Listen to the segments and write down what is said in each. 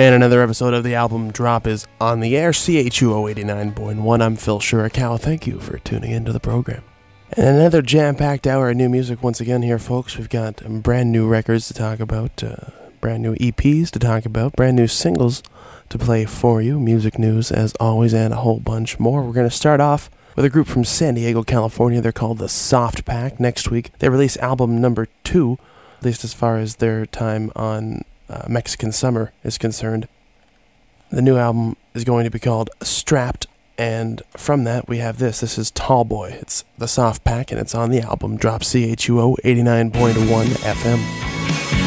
And another episode of the album drop is on the air. CHUO 89.1. I'm Phil Shirakawa. Thank you for tuning into the program. And another jam packed hour of new music once again here, folks. We've got brand new records to talk about, uh, brand new EPs to talk about, brand new singles to play for you, music news as always, and a whole bunch more. We're going to start off with a group from San Diego, California. They're called the Soft Pack. Next week, they release album number two, at least as far as their time on uh, Mexican Summer is concerned. The new album is going to be called Strapped, and from that we have this. This is Tall Boy. It's the Soft Pack, and it's on the album Drop CHUO 89.1 FM.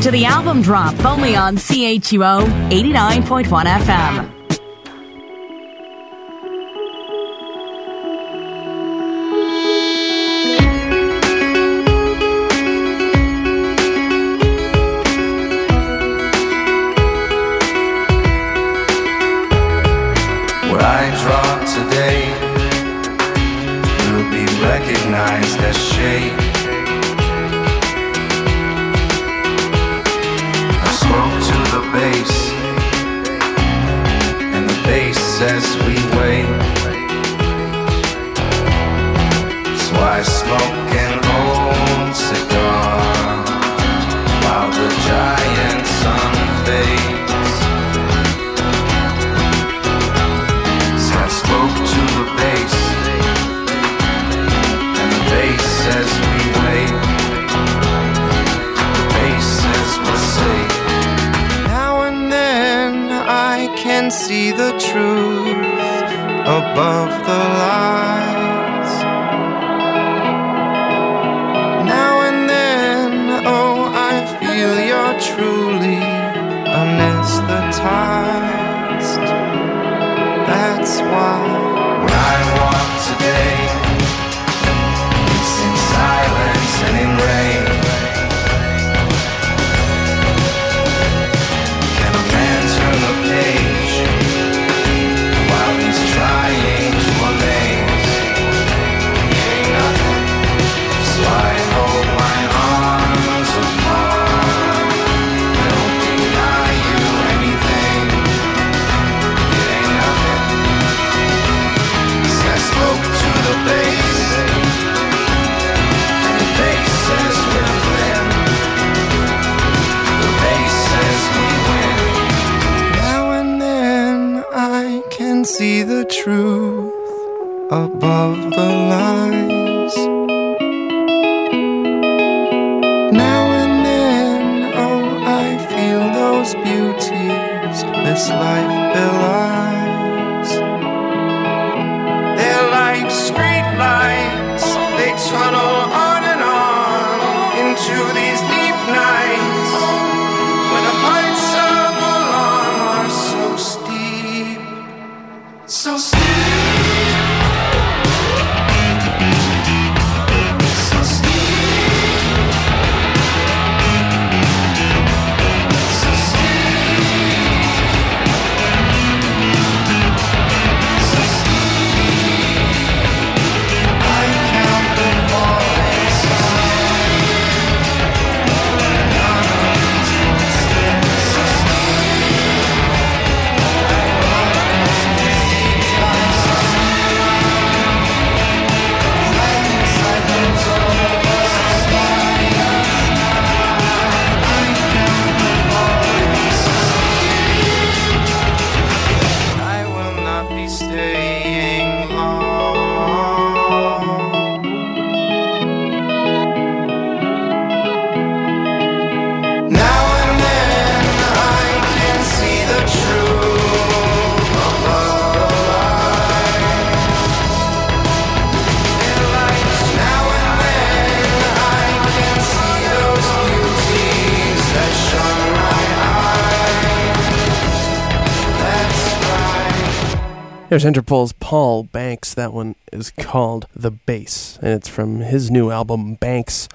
To the album drop only on CHUO 89.1 FM. See the truth above the lies. See There's Interpol's Paul Banks. That one is called The Base, and it's from his new album Banks,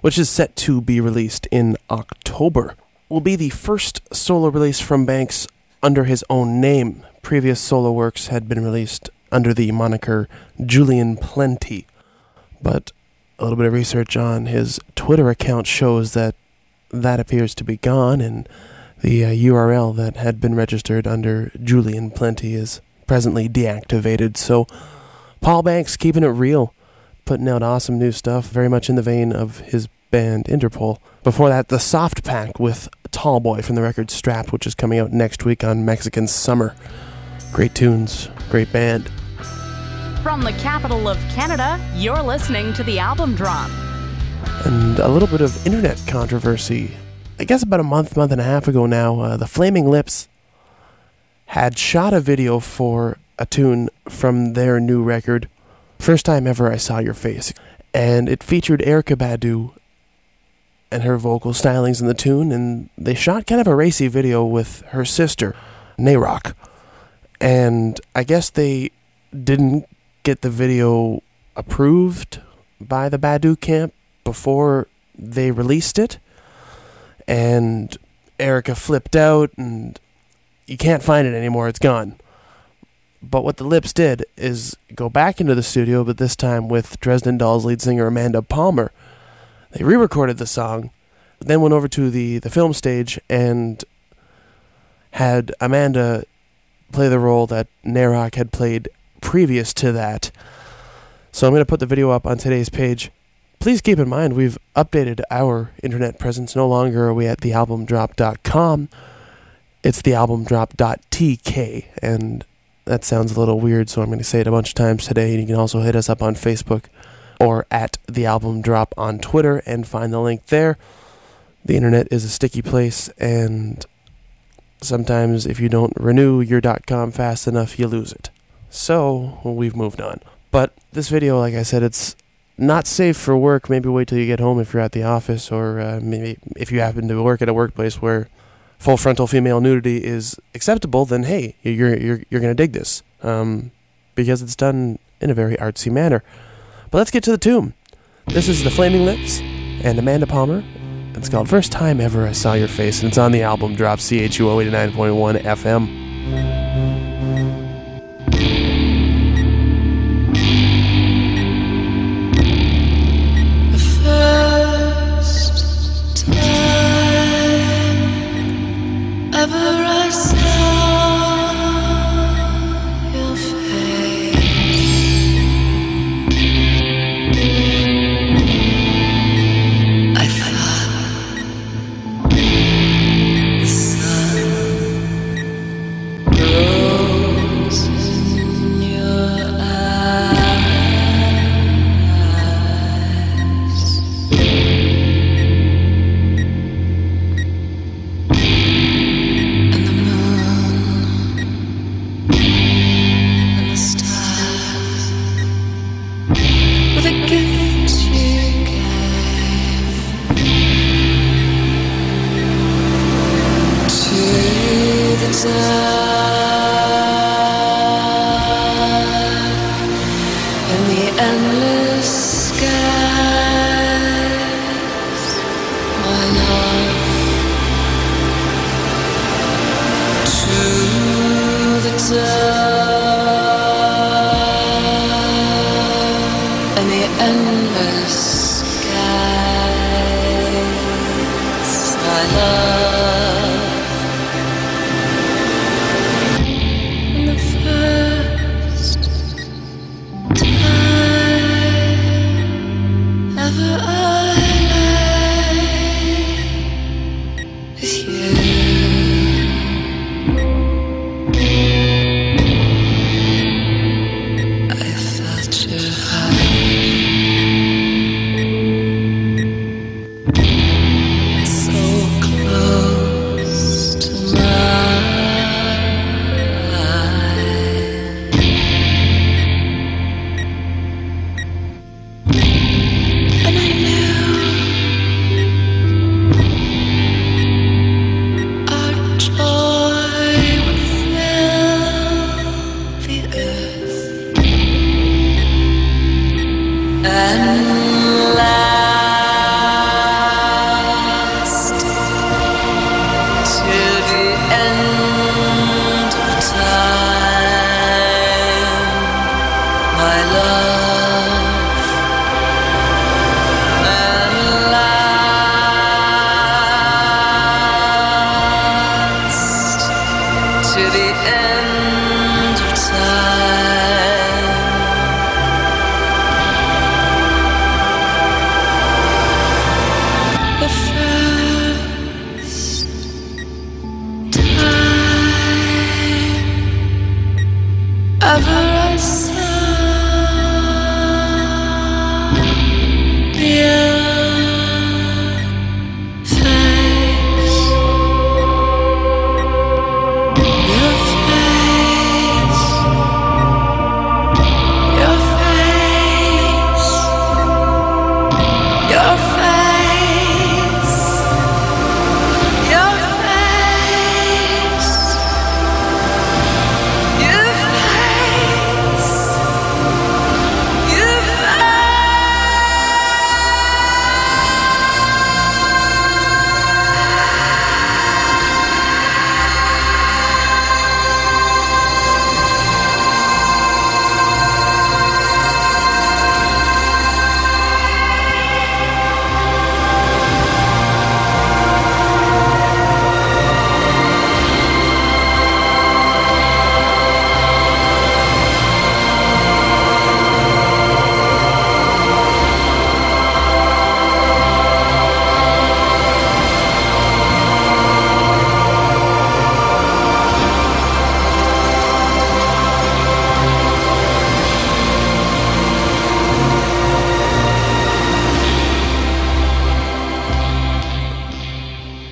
which is set to be released in October. Will be the first solo release from Banks under his own name. Previous solo works had been released under the moniker Julian Plenty, but a little bit of research on his Twitter account shows that that appears to be gone, and the uh, URL that had been registered under Julian Plenty is presently deactivated. So, Paul Banks keeping it real, putting out awesome new stuff, very much in the vein of his band Interpol. Before that, the Soft Pack with Tallboy from the record Strapped, which is coming out next week on Mexican Summer. Great tunes, great band. From the capital of Canada, you're listening to the album drop. and a little bit of internet controversy. I guess about a month, month and a half ago now, uh, the Flaming Lips had shot a video for a tune from their new record, First Time Ever I Saw Your Face. And it featured Erykah Badu and her vocal stylings in the tune, and they shot kind of a racy video with her sister, Nayrok. And I guess they didn't get the video approved by the Badu camp before they released it. And Erica flipped out, and you can't find it anymore. It's gone. But what the Lips did is go back into the studio, but this time with Dresden Dolls lead singer Amanda Palmer. They re recorded the song, then went over to the, the film stage and had Amanda play the role that Nayrok had played previous to that. So I'm going to put the video up on today's page. Please keep in mind we've updated our internet presence. No longer are we at thealbumdrop.com. It's the album drop.tk, and that sounds a little weird, so I'm going to say it a bunch of times today. And you can also hit us up on Facebook or at the album drop on Twitter and find the link there. The internet is a sticky place, and sometimes if you don't renew your .com fast enough, you lose it. So well, we've moved on. But this video, like I said, it's not safe for work. Maybe wait till you get home if you're at the office, or uh, maybe if you happen to work at a workplace where full frontal female nudity is acceptable, then hey, you're you're you're gonna dig this um, because it's done in a very artsy manner. But let's get to the tomb. This is the Flaming Lips and Amanda Palmer. It's called First Time Ever I Saw Your Face, and it's on the album Drop CHUO 89.1 FM.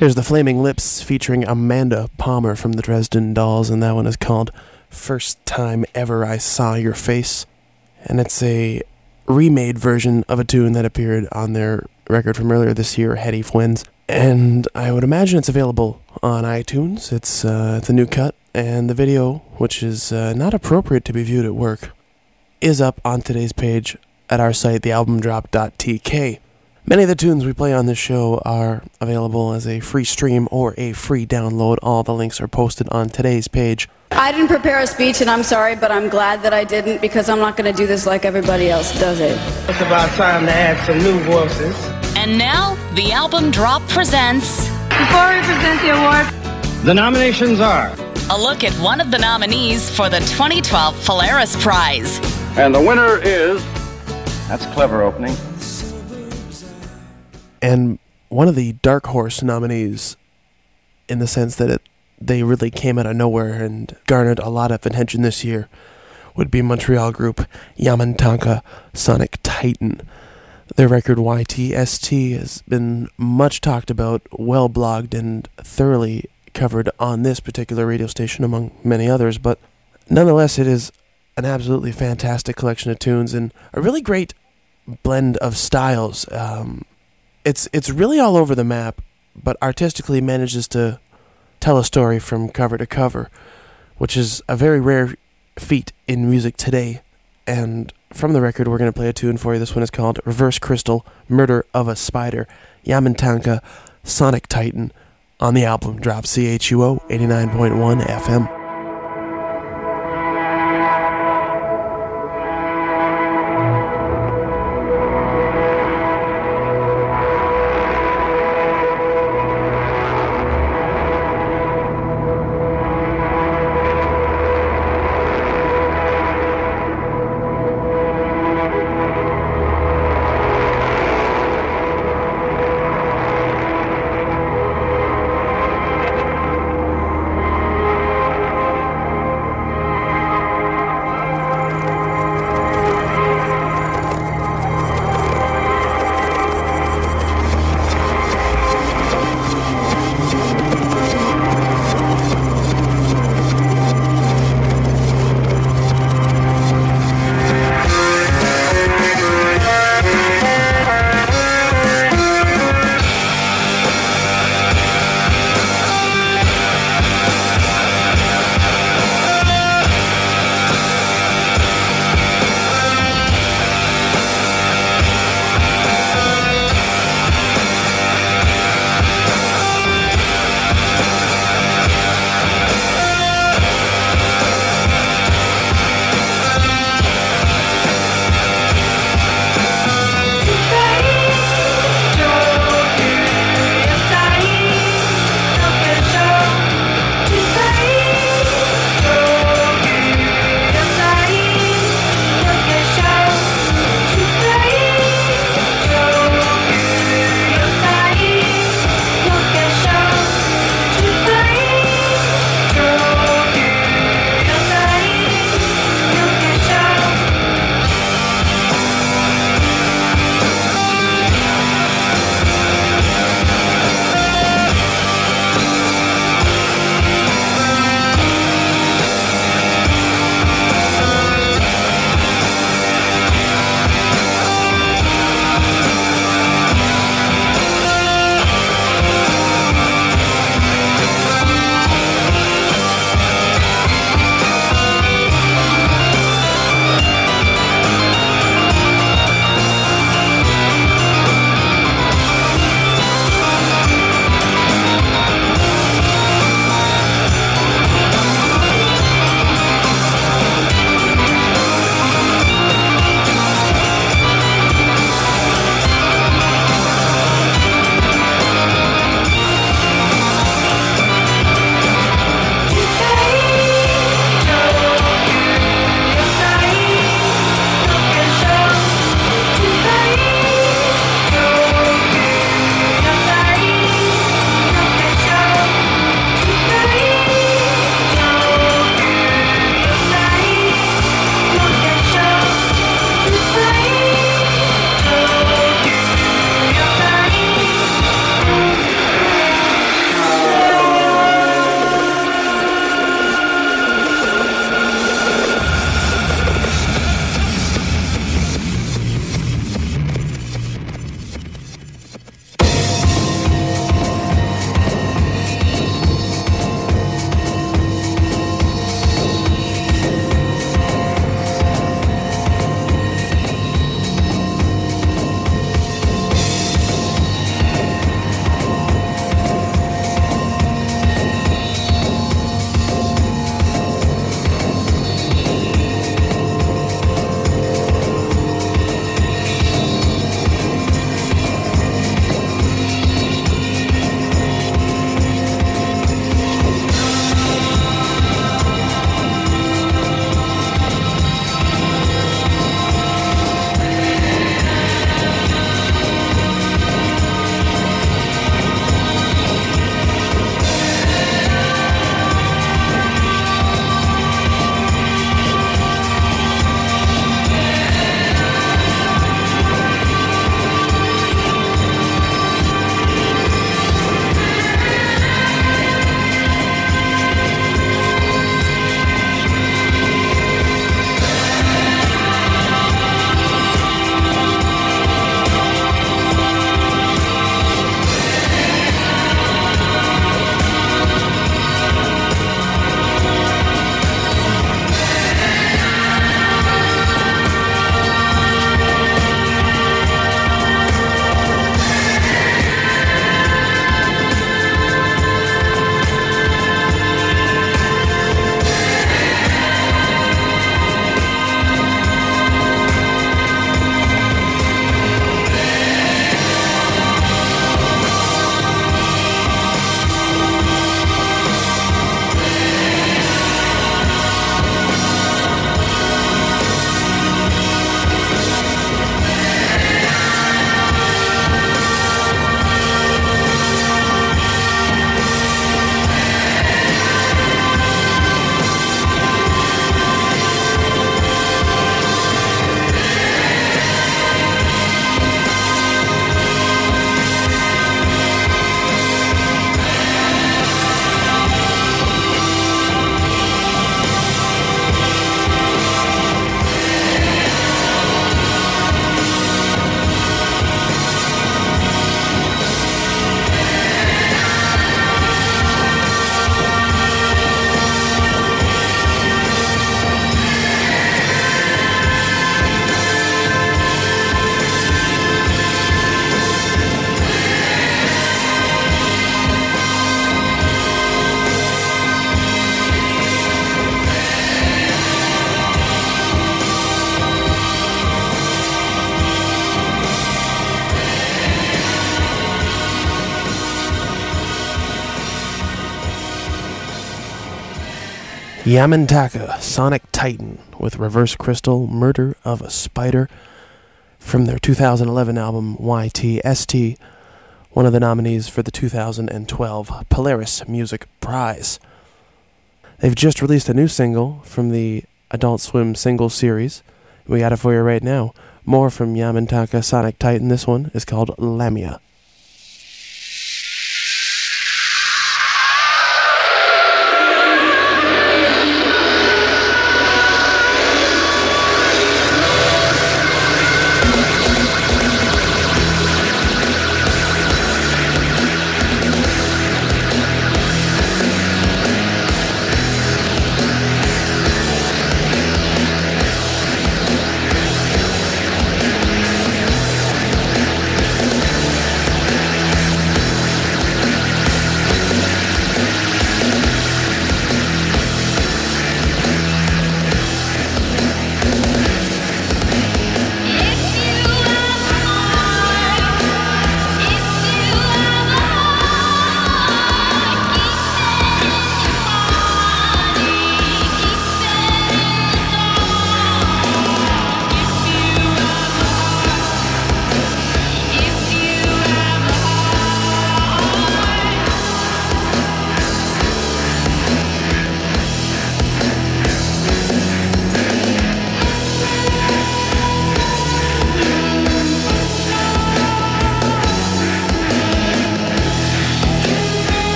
Here's the Flaming Lips featuring Amanda Palmer from the Dresden Dolls, and that one is called First Time Ever I Saw Your Face. And it's a remade version of a tune that appeared on their record from earlier this year, Heady Fwends. And I would imagine it's available on iTunes. It's uh, it's a new cut, and the video, which is uh, not appropriate to be viewed at work, is up on today's page at our site, thealbumdrop.tk. Many of the tunes we play on this show are available as a free stream or a free download. All the links are posted on today's page. I didn't prepare a speech, and I'm sorry, but I'm glad that I didn't because I'm not going to do this like everybody else does it. It's about time to add some new voices. And now, the album drop presents Before we present the award, The nominations are a look at one of the nominees for the 2012 Polaris Prize. And the winner is. That's a clever opening. And one of the dark horse nominees in the sense that it they really came out of nowhere and garnered a lot of attention this year would be Montreal group Yamantaka Sonic Titan. Their record YTST has been much talked about, well blogged, and thoroughly covered on this particular radio station, among many others. But nonetheless, it is an absolutely fantastic collection of tunes and a really great blend of styles. Um, it's it's really all over the map, but artistically manages to tell a story from cover to cover, which is a very rare feat in music today. And from the record, we're going to play a tune for you. This one is called Reverse Crystal Murder of a Spider, Yamantaka Sonic Titan on the album Drop CHUO 89.1 FM. Yamantaka Sonic Titan with Reverse Crystal Murder of a Spider from their 2011 album YTST, one of the nominees for the 2012 Polaris Music Prize. They've just released a new single from the Adult Swim single series. We got it for you right now. More from Yamantaka Sonic Titan. This one is called Lamia.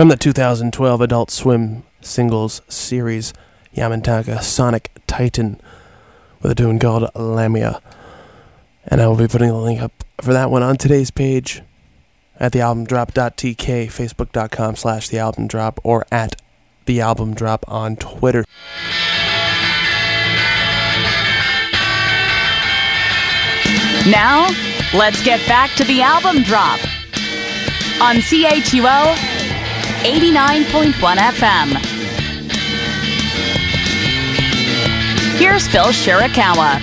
From the 2012 Adult Swim singles series, Yamantaka Sonic Titan, with a tune called Lamia. And I will be putting the link up for that one on today's page at thealbumdrop.tk, facebook.com slash thealbumdrop, or at thealbumdrop on Twitter. Now, let's get back to the album drop on CHUO 89.1 FM. Here's Phil Shirakawa.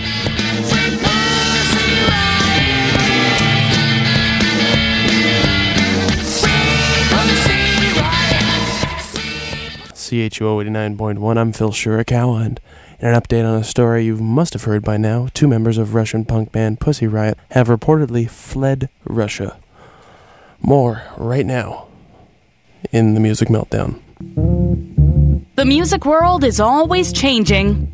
CHUO 89.1. I'm Phil Shirakawa, and in an update on a story you must have heard by now, two members of Russian punk band Pussy Riot have reportedly fled Russia. More right now in the Music Meltdown. The music world is always changing,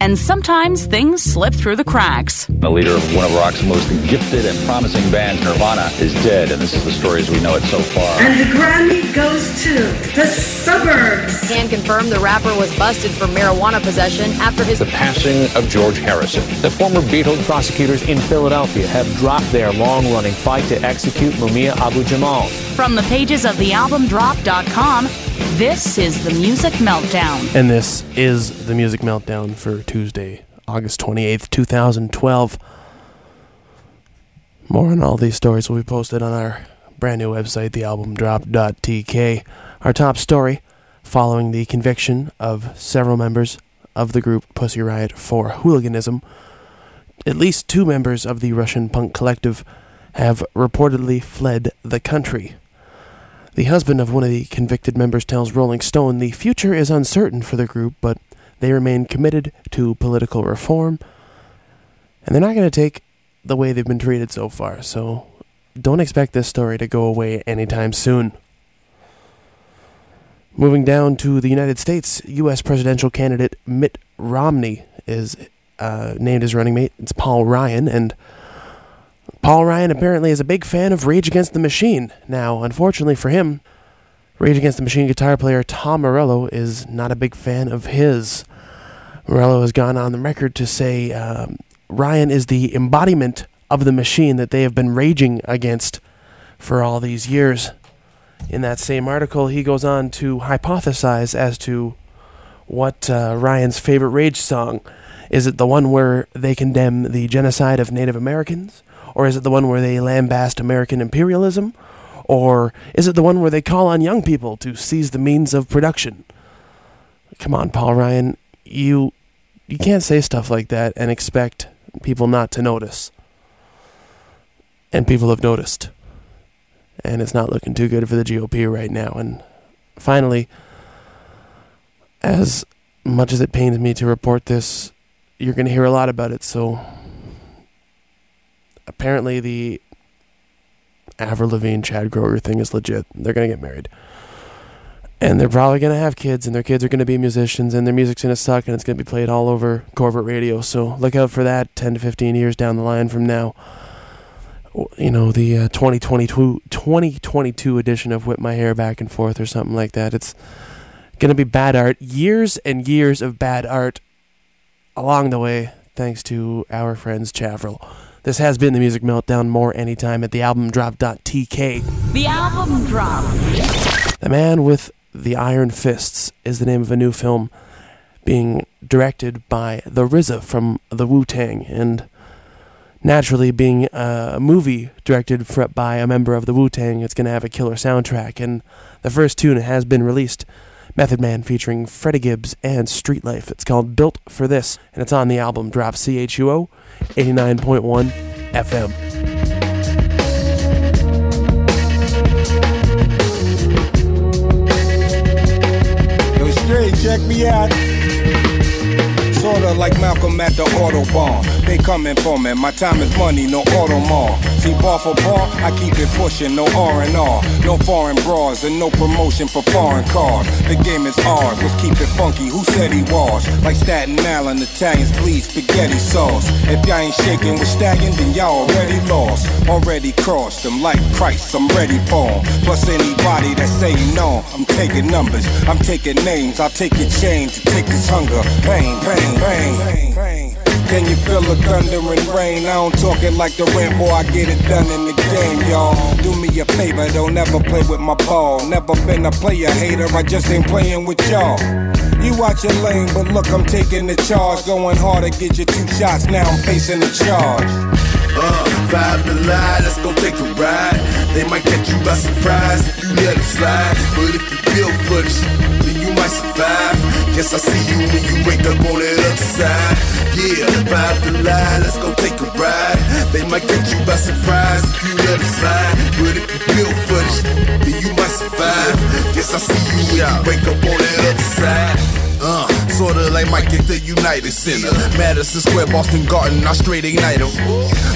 and sometimes things slip through the cracks. The leader of one of rock's most gifted and promising bands, Nirvana, is dead, and this is the story as we know it so far. And the Grammy goes to the suburbs. Can confirm the rapper was busted for marijuana possession after his the passing of George Harrison. The former Beatles prosecutors in Philadelphia have dropped their long-running fight to execute Mumia Abu Jamal. From the pages of thealbumdrop.com, this is the Music Meltdown. And this is the Music Meltdown for Tuesday, August 28th, 2012. More on all these stories will be posted on our brand new website, thealbumdrop.tk. Our top story following the conviction of several members of the group Pussy Riot for hooliganism. At least two members of the Russian punk collective have reportedly fled the country. The husband of one of the convicted members tells Rolling Stone the future is uncertain for the group, but they remain committed to political reform, and they're not going to take the way they've been treated so far, so don't expect this story to go away anytime soon. Moving down to the United States, U.S. presidential candidate Mitt Romney is uh, named as running mate. It's Paul Ryan, and Paul Ryan apparently is a big fan of Rage Against the Machine. Now, unfortunately for him, Rage Against the Machine guitar player Tom Morello is not a big fan of his. Morello has gone on the record to say um, Ryan is the embodiment of the machine that they have been raging against for all these years. In that same article, he goes on to hypothesize as to what uh, Ryan's favorite Rage song is. It the one where they condemn the genocide of Native Americans? Or is it the one where they lambast American imperialism? Or is it the one where they call on young people to seize the means of production? Come on, Paul Ryan, you you can't say stuff like that and expect people not to notice. And people have noticed. And it's not looking too good for the GOP right now. And finally, as much as it pains me to report this, you're going to hear a lot about it, so apparently the Avril Lavigne Chad Kroeger thing is legit. They're gonna get married, and they're probably gonna have kids, and their kids are gonna be musicians, and their music's gonna suck, and it's gonna be played all over corporate radio. So look out for that. Ten to fifteen years down the line from now, you know the uh, 2022 2022 edition of Whip My Hair Back and Forth or something like that. It's gonna be bad art. Years and years of bad art along the way, thanks to our friends Chavril. This has been the Music Meltdown. More anytime at thealbumdrop.tk. The album drop. The Man with the Iron Fists is the name of a new film being directed by the RZA from the Wu Tang, and naturally, being a movie directed for, by a member of the Wu Tang, it's going to have a killer soundtrack. And the first tune has been released. Method Man featuring Freddie Gibbs and Street Life. It's called Built for This, and it's on the album Drop CHUO 89.1 FM. Straight, check me out. Sorta like Malcolm at the Autobahn. They coming for me. My time is money, no Audemars. See, bar for bar, I keep it pushing, no R&R. No foreign bras and no promotion for foreign cars. The game is ours, let's keep it funky. Who said he was? Like Staten Island, Italians bleed spaghetti sauce. If y'all ain't shaking with Staggin', then y'all already lost. Already crossed them like Christ, I'm ready for 'em. Plus anybody that say no, I'm taking numbers. I'm taking names, I'll take your chain to take this hunger. Pain, pain, Can you feel the thunder and rain? I don't talk it like the rain, boy. I get it done in the game, y'all. Do me a favor, don't never play with my ball. Never been a player hater, I just ain't playing with y'all. You watch your lane, but look, I'm taking the charge. Going hard to get you two shots, now I'm facing the charge. Uh, five to lie, let's go take a ride. They might catch you by surprise if you let it slide. But if you build for this, then survive. Guess I see you when you wake up on that other side. Yeah, five the lie, let's go take a ride. They might catch you by surprise if you let it slide. But if you build for this, then you might survive. Guess I see you when you wake up on that other side. Uh, sorta like Mike at the United Center. Madison Square, Boston Garden, I straight ignite 'em.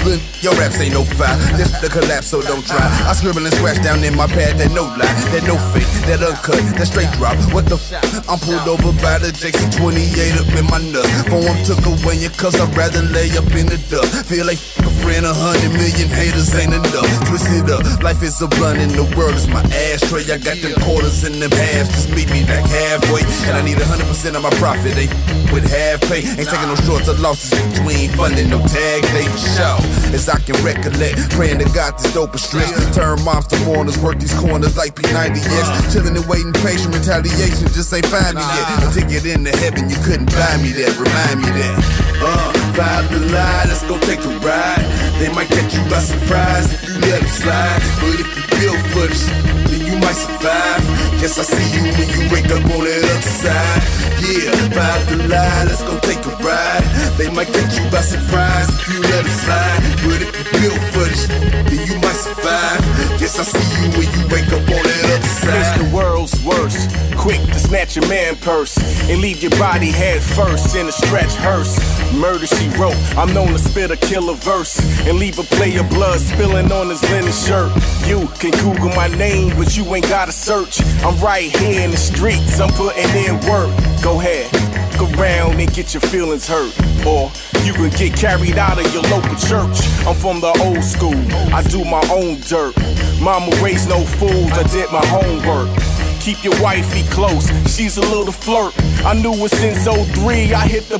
Look, your raps ain't no fire. This the collapse, so don't try. I scribble and scratch down in my pad, that no lie, that no fake, that uncut, that straight drop. What the f? I'm pulled over by the JC 28 up in my nuts. Form took away ya, cause I'd rather lay up in the dust. Feel like a friend, a hundred million haters ain't enough. Twist it up, life is a blunt and the world is my ashtray. I got them quarters in them halves, just meet me back halfway. And I need a hundred percent of my profit, ain't with half pay. Ain't taking no shorts or losses in between funding, no tag day for show. As I can recollect, praying to God this dope is stretch. Turn moms to mourners, work these corners like P90X. Chilling and waiting, patient retaliation just ain't find me yet. A ticket into heaven, you couldn't buy me that, remind me that. Uh, five to lie, let's go take a ride. They might catch you by surprise if you let them slide. But if you build for this, might survive. Guess I see you when you wake up on the other side. Yeah, five the lie, let's go take a ride. They might catch you by surprise if you let them slide. But if you build for this, then you might survive. Guess I see you when you wake up on that other Quick to snatch your man purse and leave your body head first in a stretch hearse. Murder she wrote. I'm known to spit a killer verse and leave a player blood spilling on his linen shirt. You can Google my name, but you ain't gotta search. I'm right here in the streets. I'm putting in work. Go ahead, look around and get your feelings hurt, or you can get carried out of your local church. I'm from the old school. I do my own dirt. Mama raised no fools. I did my homework. Keep your wifey close, she's a little flirt. I knew it since 03, I hit the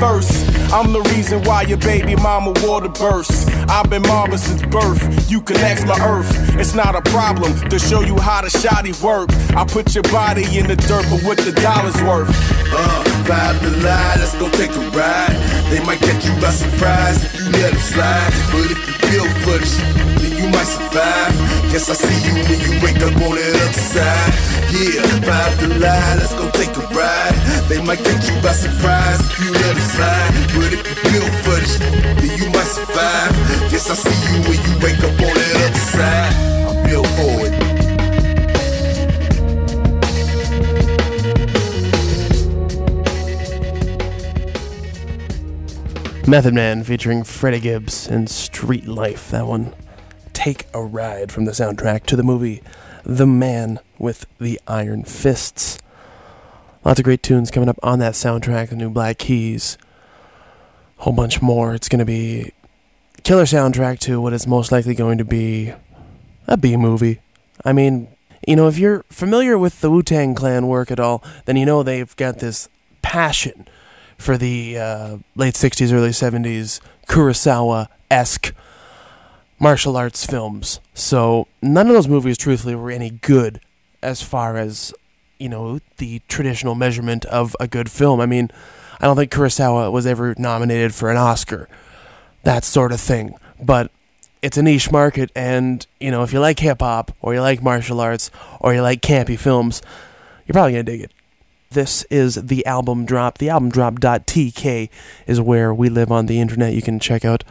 first. I'm the reason why your baby mama water bursts. I've been mobbing since birth, you can ask my earth. It's not a problem to show you how the shoddy work. I put your body in the dirt, but what the dollar's worth? Uh, five to lie, let's go take a ride. They might catch you by surprise if you let them slide. But if you feel for you Guess I see you when you wake up on. Yeah, lie, let's go take a ride. They might catch you by surprise if you let them slide. But if you for this, then you might survive. Guess I see you when you wake up on. I'm built for it. Method Man featuring Freddie Gibbs and Street Life. That one. Take a ride from the soundtrack to the movie The Man with the Iron Fists. Lots of great tunes coming up on that soundtrack. The new Black Keys. a Whole bunch more. It's going to be killer soundtrack to what is most likely going to be a B movie. I mean, you know, if you're familiar with the Wu Tang Clan work at all, then you know they've got this passion for the uh, late 60s, early 70s Kurosawa esque martial arts films. So none of those movies, truthfully, were any good as far as, you know, the traditional measurement of a good film. I mean, I don't think Kurosawa was ever nominated for an Oscar, that sort of thing. But it's a niche market, and, you know, if you like hip hop, or you like martial arts, or you like campy films, you're probably going to dig it. This is the album drop. The album drop.tk is where we live on the internet. You can check out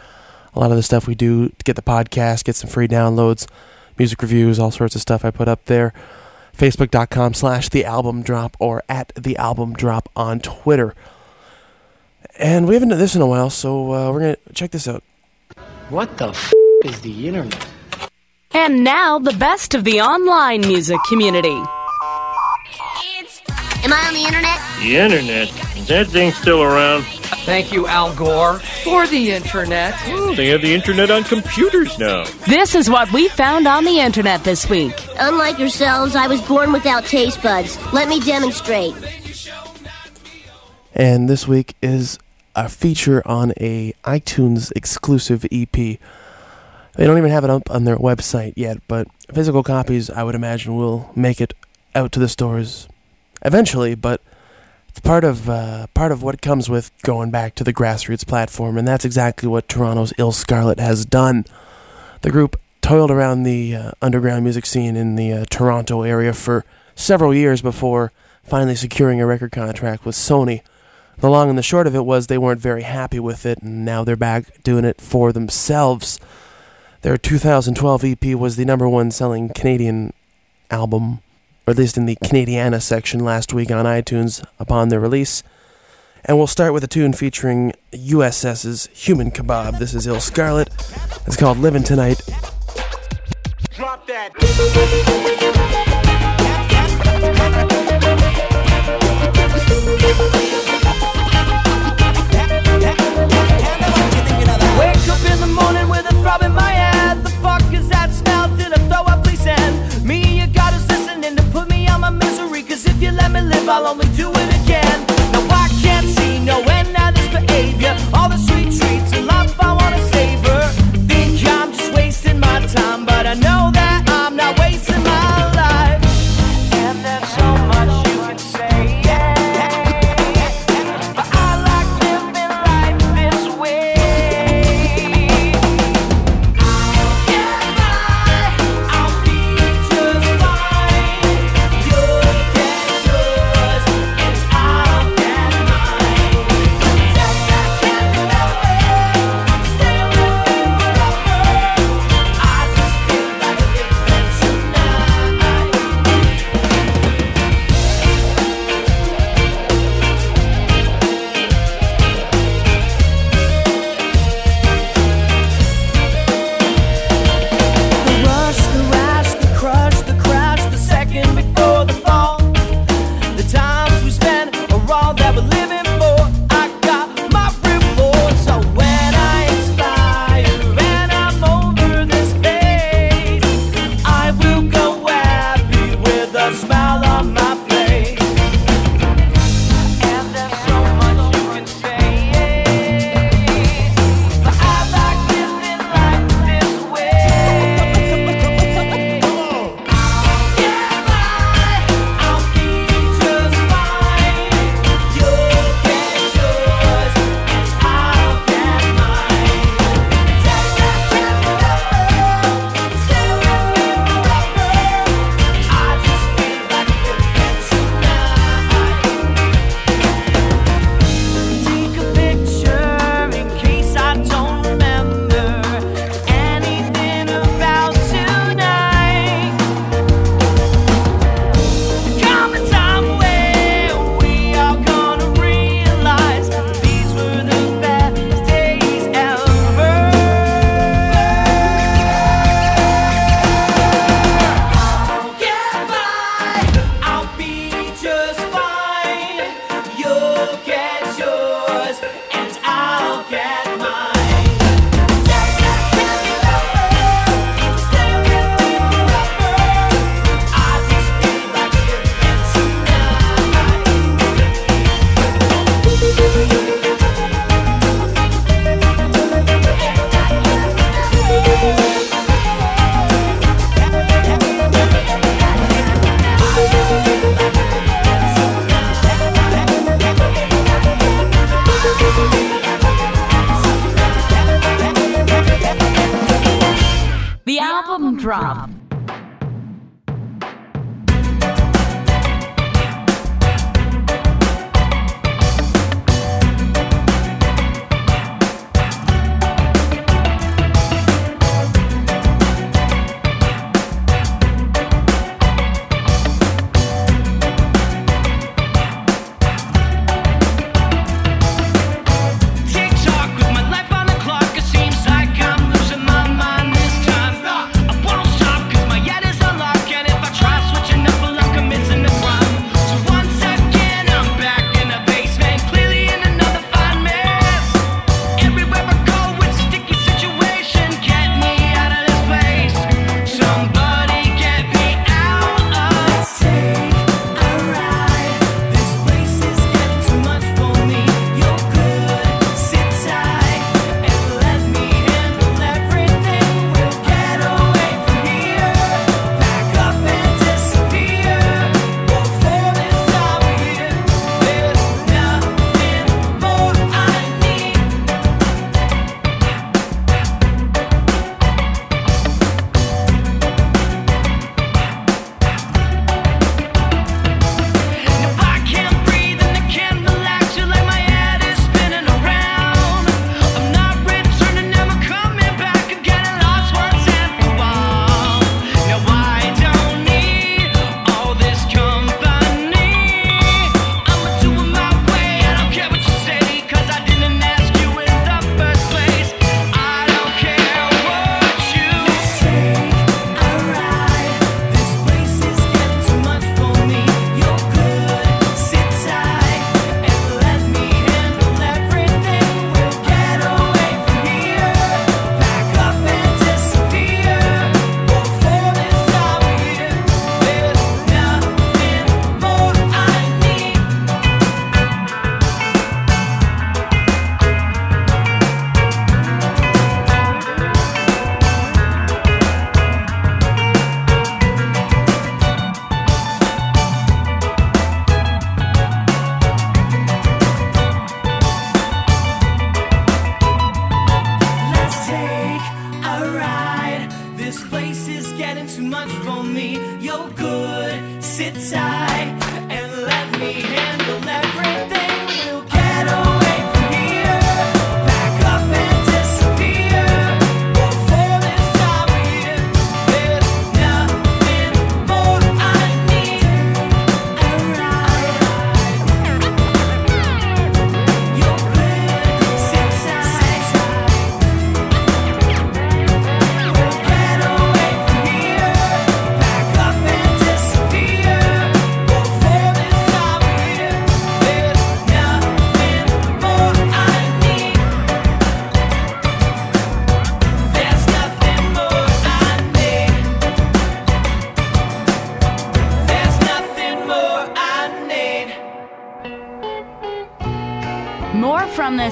a lot of the stuff we do to get the podcast, get some free downloads, music reviews, all sorts of stuff I put up there. Facebook.com slash the album drop or at the album drop on Twitter. And we haven't done this in a while, so uh, we're going to check this out. What the f is the internet? And now, the best of the online music community. Am I on the internet? The internet? Is that thing still around? Thank you, Al Gore, for the internet. Oh, they have the internet on computers now. This is what we found on the internet this week. Unlike yourselves, I was born without taste buds. Let me demonstrate. And this week is a feature on a iTunes exclusive EP. They don't even have it up on their website yet, but physical copies, I would imagine, will make it out to the stores eventually. But it's part of uh, part of what comes with going back to the grassroots platform, and that's exactly what Toronto's Ill Scarlet has done. The group toiled around the uh, underground music scene in the uh, Toronto area for several years before finally securing a record contract with Sony. The long and the short of it was they weren't very happy with it, and now they're back doing it for themselves. Their 2012 EP was the number one selling Canadian album, or at least in the Canadiana section last week on iTunes upon their release. And we'll start with a tune featuring USS's Human Kebab. This is Ill Scarlet. It's called Living Tonight. Drop that. Live, I'll only do it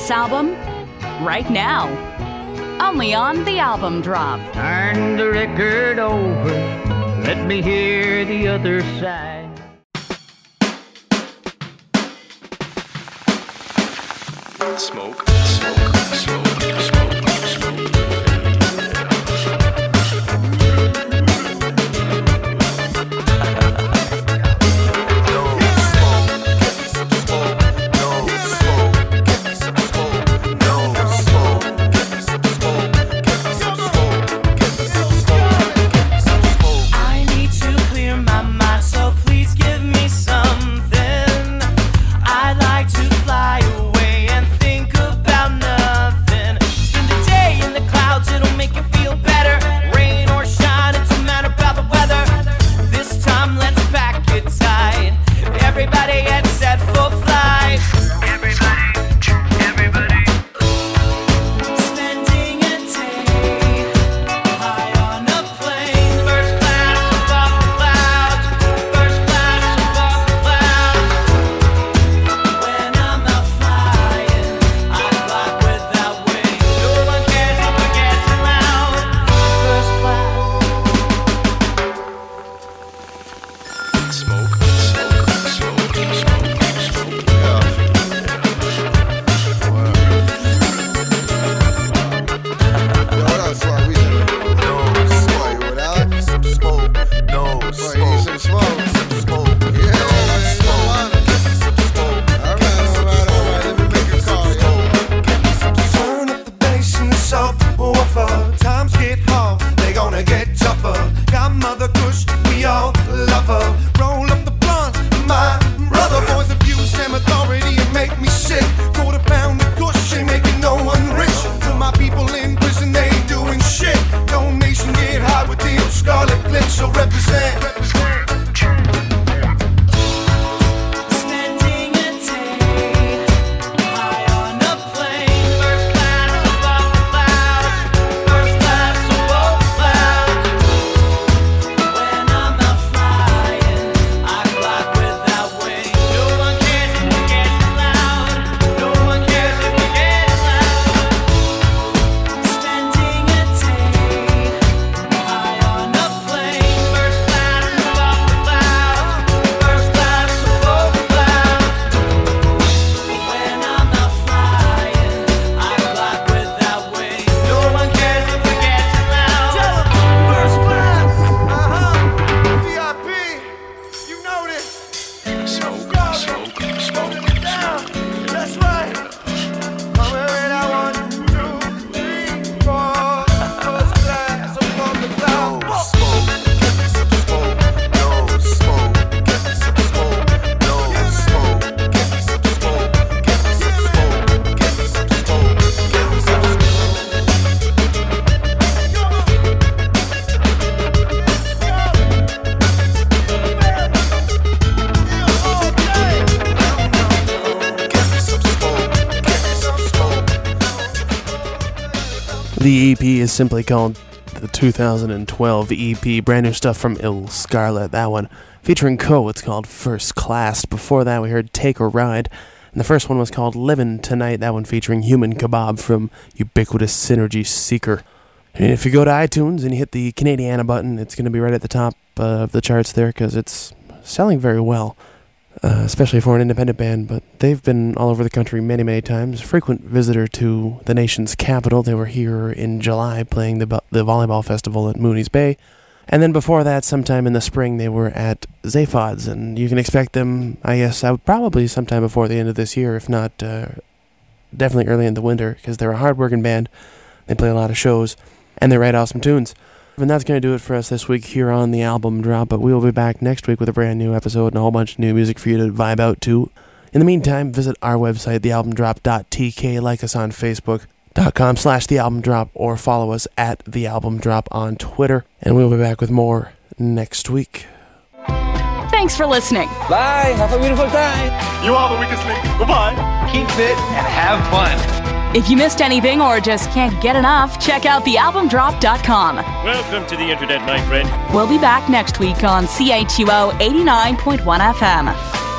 this album right now. Only on the album drop. Turn the record over. Let me hear the other The EP is simply called the 2012 EP, brand new stuff from Ill Scarlet. That one featuring Co. It's called First Class. Before that, we heard Take a Ride, and the first one was called Livin' Tonight. That one featuring Human Kebab from Ubiquitous Synergy Seeker. And if you go to iTunes and you hit the Canadiana button, it's going to be right at the top of the charts there because it's selling very well, uh, especially for an independent band. But they've been all over the country many, many times. Frequent visitor to the nation's capital. They were here in July playing the, the volleyball festival at Mooney's Bay. And then before that, sometime in the spring, they were at Zaphods. And you can expect them, I guess, I probably sometime before the end of this year, if not uh, definitely early in the winter, because they're a hard-working band. They play a lot of shows, and they write awesome tunes. And that's going to do it for us this week here on the album drop. But we will be back next week with a brand new episode and a whole bunch of new music for you to vibe out to. In the meantime, visit our website, thealbumdrop.tk, like us on Facebook.com slash the album drop, or follow us at the album drop on Twitter. And we'll be back with more next week. Thanks for listening. Bye. Have a beautiful time. You are the weakest link. Goodbye. Keep fit and have fun. If you missed anything or just can't get enough, check out thealbumdrop.com. Welcome to the internet, my friend. We'll be back next week on CHUO 89.1 FM.